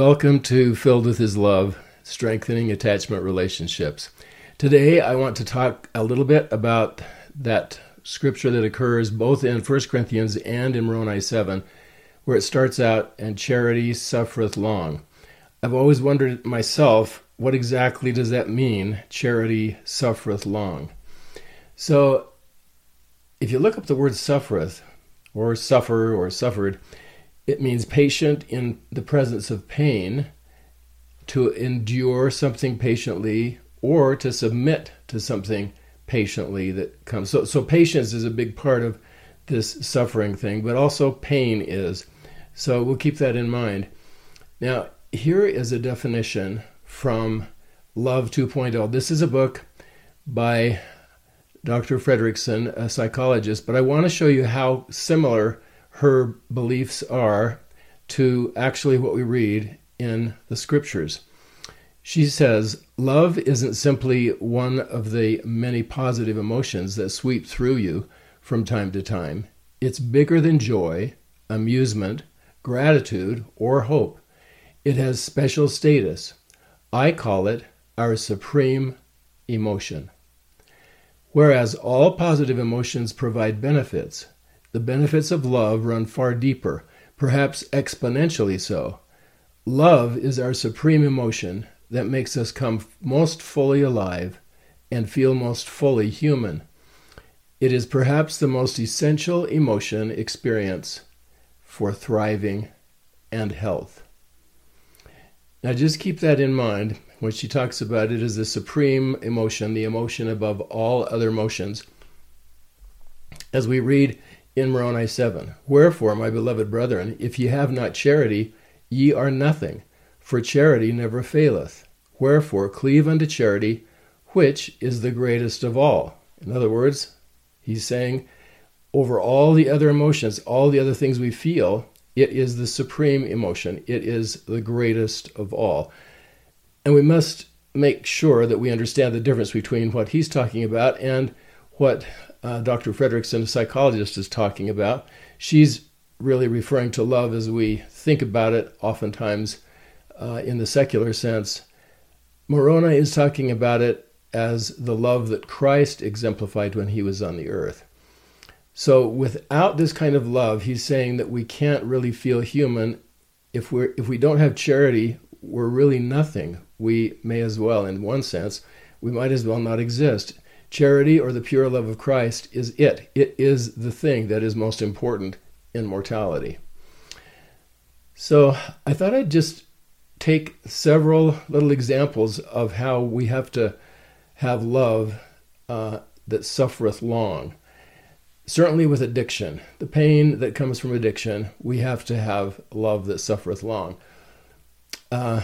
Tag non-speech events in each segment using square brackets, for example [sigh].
Welcome to Filled with His Love Strengthening Attachment Relationships. Today, I want to talk a little bit about that scripture that occurs both in 1 Corinthians and in Moroni 7, where it starts out, and charity suffereth long. I've always wondered myself, what exactly does that mean, charity suffereth long? So, if you look up the word suffereth, or suffer, or suffered, it means patient in the presence of pain, to endure something patiently, or to submit to something patiently that comes. So, so patience is a big part of this suffering thing, but also pain is. So we'll keep that in mind. Now, here is a definition from Love 2.0. This is a book by Dr. Fredrickson, a psychologist, but I want to show you how similar her beliefs are to actually what we read in the scriptures. She says, Love isn't simply one of the many positive emotions that sweep through you from time to time. It's bigger than joy, amusement, gratitude, or hope. It has special status. I call it our supreme emotion. Whereas all positive emotions provide benefits, the benefits of love run far deeper, perhaps exponentially so. Love is our supreme emotion that makes us come most fully alive and feel most fully human. It is perhaps the most essential emotion experience for thriving and health. Now, just keep that in mind when she talks about it as the supreme emotion, the emotion above all other emotions. As we read in Moroni 7. Wherefore, my beloved brethren, if ye have not charity, ye are nothing, for charity never faileth. Wherefore, cleave unto charity, which is the greatest of all. In other words, he's saying, over all the other emotions, all the other things we feel, it is the supreme emotion. It is the greatest of all. And we must make sure that we understand the difference between what he's talking about and what uh, Dr. Fredrickson, a psychologist, is talking about. She's really referring to love as we think about it, oftentimes uh, in the secular sense. Moroni is talking about it as the love that Christ exemplified when he was on the earth. So, without this kind of love, he's saying that we can't really feel human. If we're, if we don't have charity, we're really nothing. We may as well, in one sense, we might as well not exist. Charity or the pure love of Christ is it. It is the thing that is most important in mortality. So I thought I'd just take several little examples of how we have to have love uh, that suffereth long. Certainly with addiction, the pain that comes from addiction, we have to have love that suffereth long. Uh,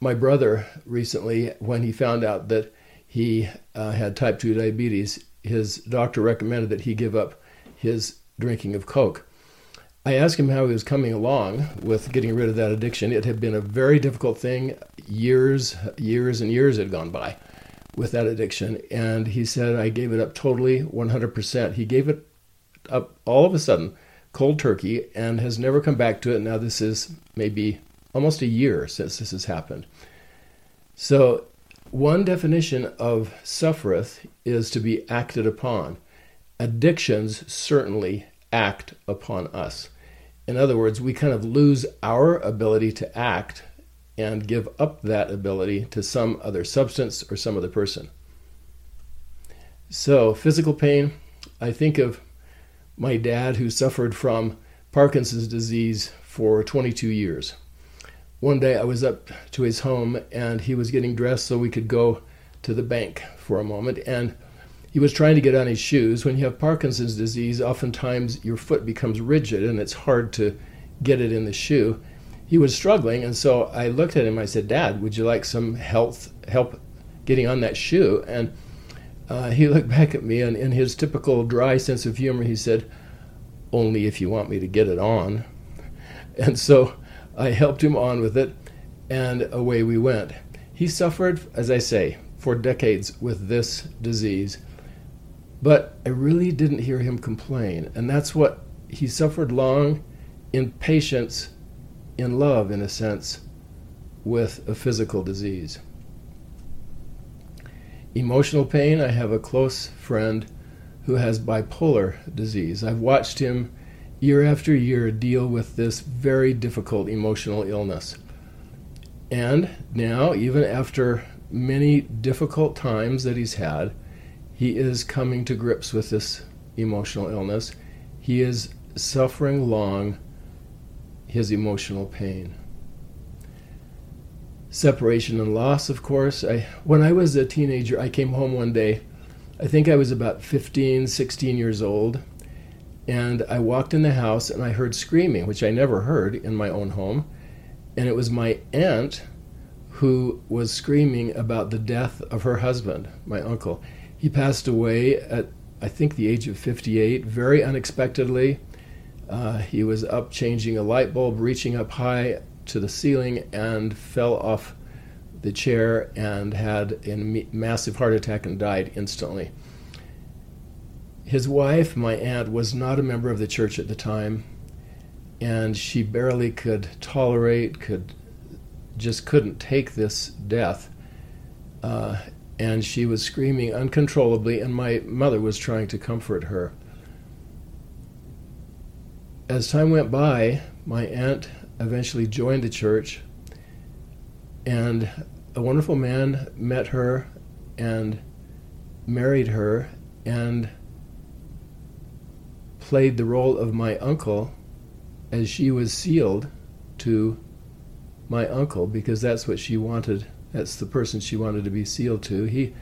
my brother recently, when he found out that he uh, had type 2 diabetes, his doctor recommended that he give up his drinking of Coke. I asked him how he was coming along with getting rid of that addiction. It had been a very difficult thing. Years, years, and years had gone by with that addiction. And he said, I gave it up totally, 100%. He gave it up all of a sudden, cold turkey, and has never come back to it. Now, this is maybe almost a year since this has happened. So one definition of suffereth is to be acted upon. Addictions certainly act upon us. In other words, we kind of lose our ability to act and give up that ability to some other substance or some other person. So, physical pain, I think of my dad who suffered from Parkinson's disease for 22 years one day I was up to his home and he was getting dressed so we could go to the bank for a moment. And he was trying to get on his shoes. When you have Parkinson's disease, oftentimes your foot becomes rigid and it's hard to get it in the shoe. He was struggling, and so I looked at him. I said, "Dad, would you like some health help getting on that shoe?" And uh, he [laughs] looked back at me, and in his typical dry sense of humor, he said, "Only if you want me to get it on." [laughs] And so I helped him on with it, and away we went. He suffered, as I say, for decades with this disease, but I really didn't hear him complain. And that's what he suffered long in patience, in love, in a sense, with a physical disease. Emotional pain, I have a close friend who has bipolar disease. I've watched him year after year deal with this very difficult emotional illness. And now, even after many difficult times that he's had, he is coming to grips with this emotional illness. He is suffering long his emotional pain. Separation and loss, of course. I, when I was a teenager, I came home one day. I think I was about 15, 16 years old. And I walked in the house and I heard screaming, which I never heard in my own home. And it was my aunt who was screaming about the death of her husband, my uncle. He passed away at, I think, the age of 58, very unexpectedly. Uh, he was up changing a light bulb, reaching up high to the ceiling, and fell off the chair and had a massive heart attack and died instantly. His wife, my aunt, was not a member of the church at the time, and she barely could tolerate, could just couldn't take this death. Uh, and she was screaming uncontrollably, and my mother was trying to comfort her. As time went by, my aunt eventually joined the church, and a wonderful man met her and married her and played the role of my uncle as she was sealed to my uncle because that's what she wanted. That's the person she wanted to be sealed to. He,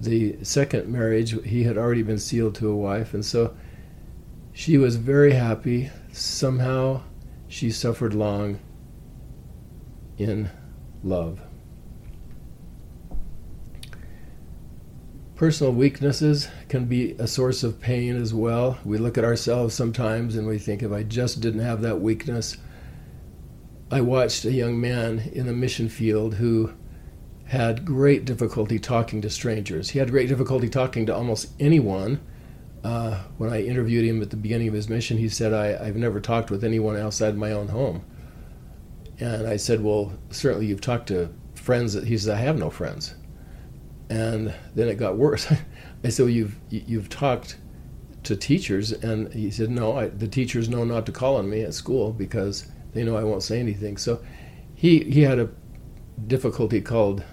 the second marriage, he had already been sealed to a wife, and so she was very happy. Somehow, she suffered long in love. Personal weaknesses can be a source of pain as well. We look at ourselves sometimes and we think, if I just didn't have that weakness, I watched a young man in the mission field who had great difficulty talking to strangers. He had great difficulty talking to almost anyone. Uh, when I interviewed him at the beginning of his mission, he said, I, have never talked with anyone outside my own home. And I said, Well, certainly you've talked to friends. He said, I have no friends. And then it got worse. I said, well, you've, you've talked to teachers. And he said, No, I, the teachers know not to call on me at school because they know I won't say anything. So he, he had a difficulty called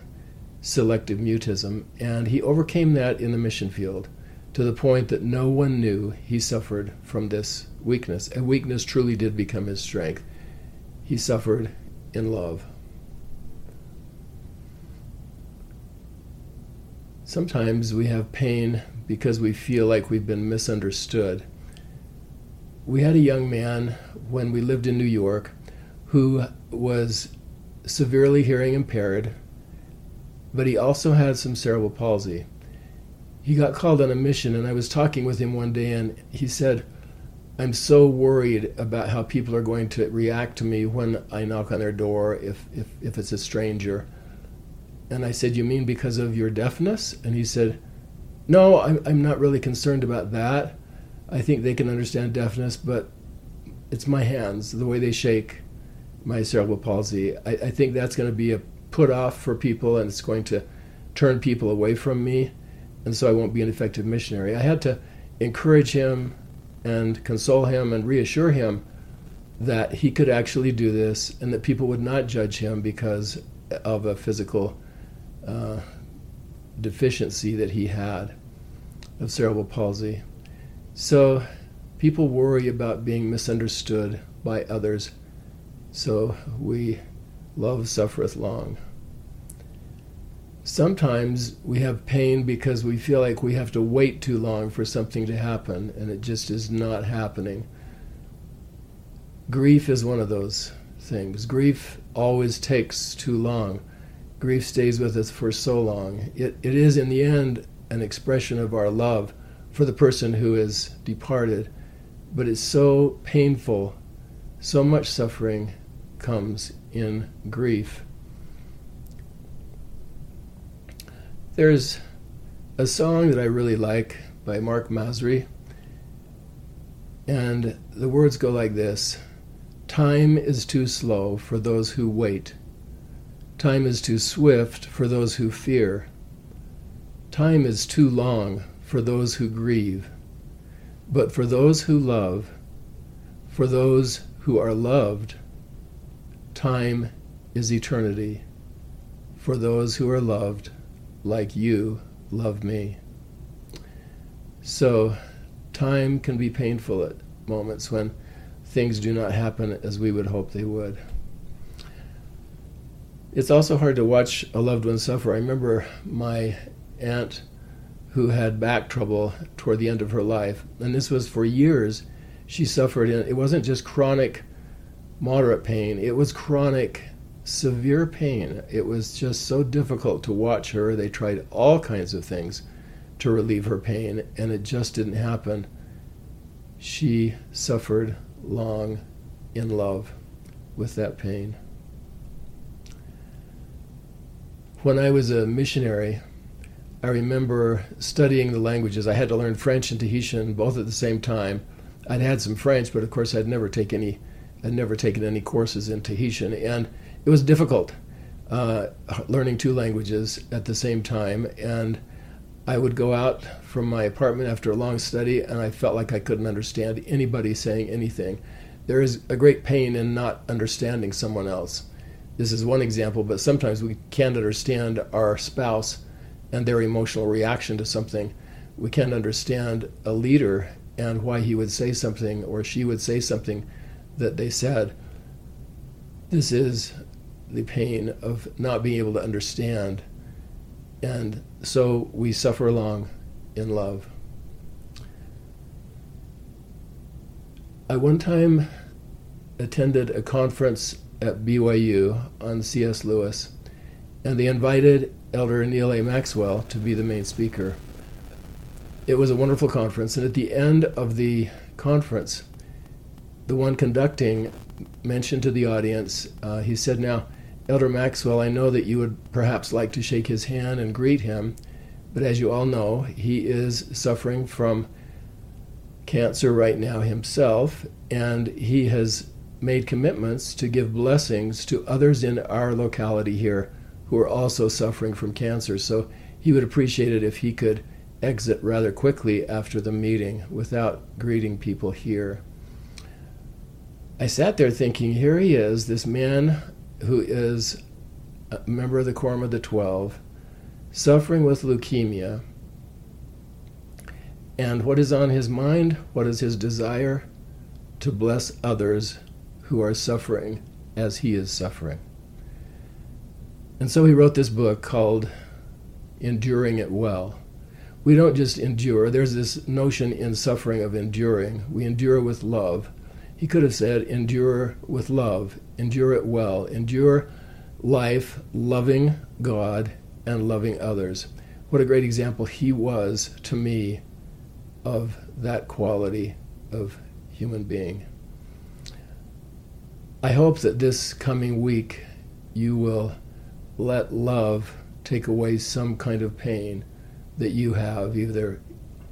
selective mutism, and he overcame that in the mission field to the point that no one knew he suffered from this weakness. And weakness truly did become his strength. He suffered in love. Sometimes we have pain because we feel like we've been misunderstood we had a young man when we lived in New York who was severely hearing impaired, but he also had some cerebral palsy. He got called on a mission, and I was talking with him one day, and he said, I'm so worried about how people are going to react to me when I knock on their door if, if, if it's a stranger. And I said, You mean because of your deafness? And he said, No, I'm, I'm not really concerned about that. I think they can understand deafness, but it's my hands, the way they shake my cerebral palsy. I, I think that's going to be a put off for people and it's going to turn people away from me. And so I won't be an effective missionary. I had to encourage him and console him and reassure him that he could actually do this and that people would not judge him because of a physical deficiency that he had of cerebral palsy. So people worry about being misunderstood by others. So we love suffereth long. Sometimes we have pain because we feel like we have to wait too long for something to happen, and it just is not happening. Grief is one of those things. Grief always takes too long. Grief stays with us for so long. It, it is, in the end, an expression of our love for the person who is departed, but it's so painful. So much suffering comes in grief. There's a song that I really like by Mark Masri, and the words go like this Time is too slow for those who wait. Time is too swift for those who fear. Time is too long for those who grieve. But for those who love, for those who are loved, time is eternity. For those who are loved, like you love me. So, time can be painful at moments when things do not happen as we would hope they would. It's also hard to watch a loved one suffer. I remember my aunt who had back trouble toward the end of her life, and this was for years. She suffered, and it wasn't just chronic, moderate pain, it was chronic, severe pain. It was just so difficult to watch her. They tried all kinds of things to relieve her pain, and it just didn't happen. She suffered long in love with that pain. When I was a missionary, I remember studying the languages. I had to learn French and Tahitian both at the same time. I'd had some French, but of course I'd never taken any, I'd never taken any courses in Tahitian, and it was difficult uh, learning two languages at the same time. And I would go out from my apartment after a long study, and I felt like I couldn't understand anybody saying anything. There is a great pain in not understanding someone else this is one example, but sometimes we can't understand our spouse and their emotional reaction to something. We can't understand a leader and why he would say something or she would say something that they said. This is the pain of not being able to understand. And so we suffer along in love. I one time attended a conference at BYU on C.S. Lewis, and they invited Elder Neal A. Maxwell to be the main speaker. It was a wonderful conference, and at the end of the conference, the one conducting mentioned to the audience, uh, he said, Now, Elder Maxwell, I know that you would perhaps like to shake his hand and greet him, but as you all know, he is suffering from cancer right now himself, and he has made commitments to give blessings to others in our locality here who are also suffering from cancer. So he would appreciate it if he could exit rather quickly after the meeting without greeting people here. I sat there thinking, here he is, this man who is a member of the Quorum of the Twelve, suffering with leukemia. And what is on his mind? What is his desire? To bless others who are suffering as he is suffering. And so he wrote this book called Enduring It Well. We don't just endure, there's this notion in suffering of enduring. We endure with love. He could have said, endure with love, endure it well, endure life loving God and loving others. What a great example he was to me of that quality of human being. I hope that this coming week you will let love take away some kind of pain that you have, either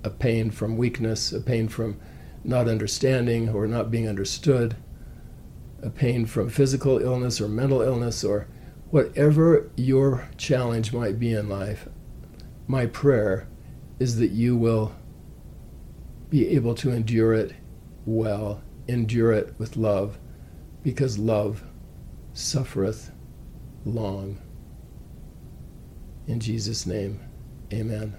a pain from weakness, a pain from not understanding or not being understood, a pain from physical illness or mental illness, or whatever your challenge might be in life. My prayer is that you will be able to endure it well, endure it with love because love suffereth long. In Jesus' name, amen.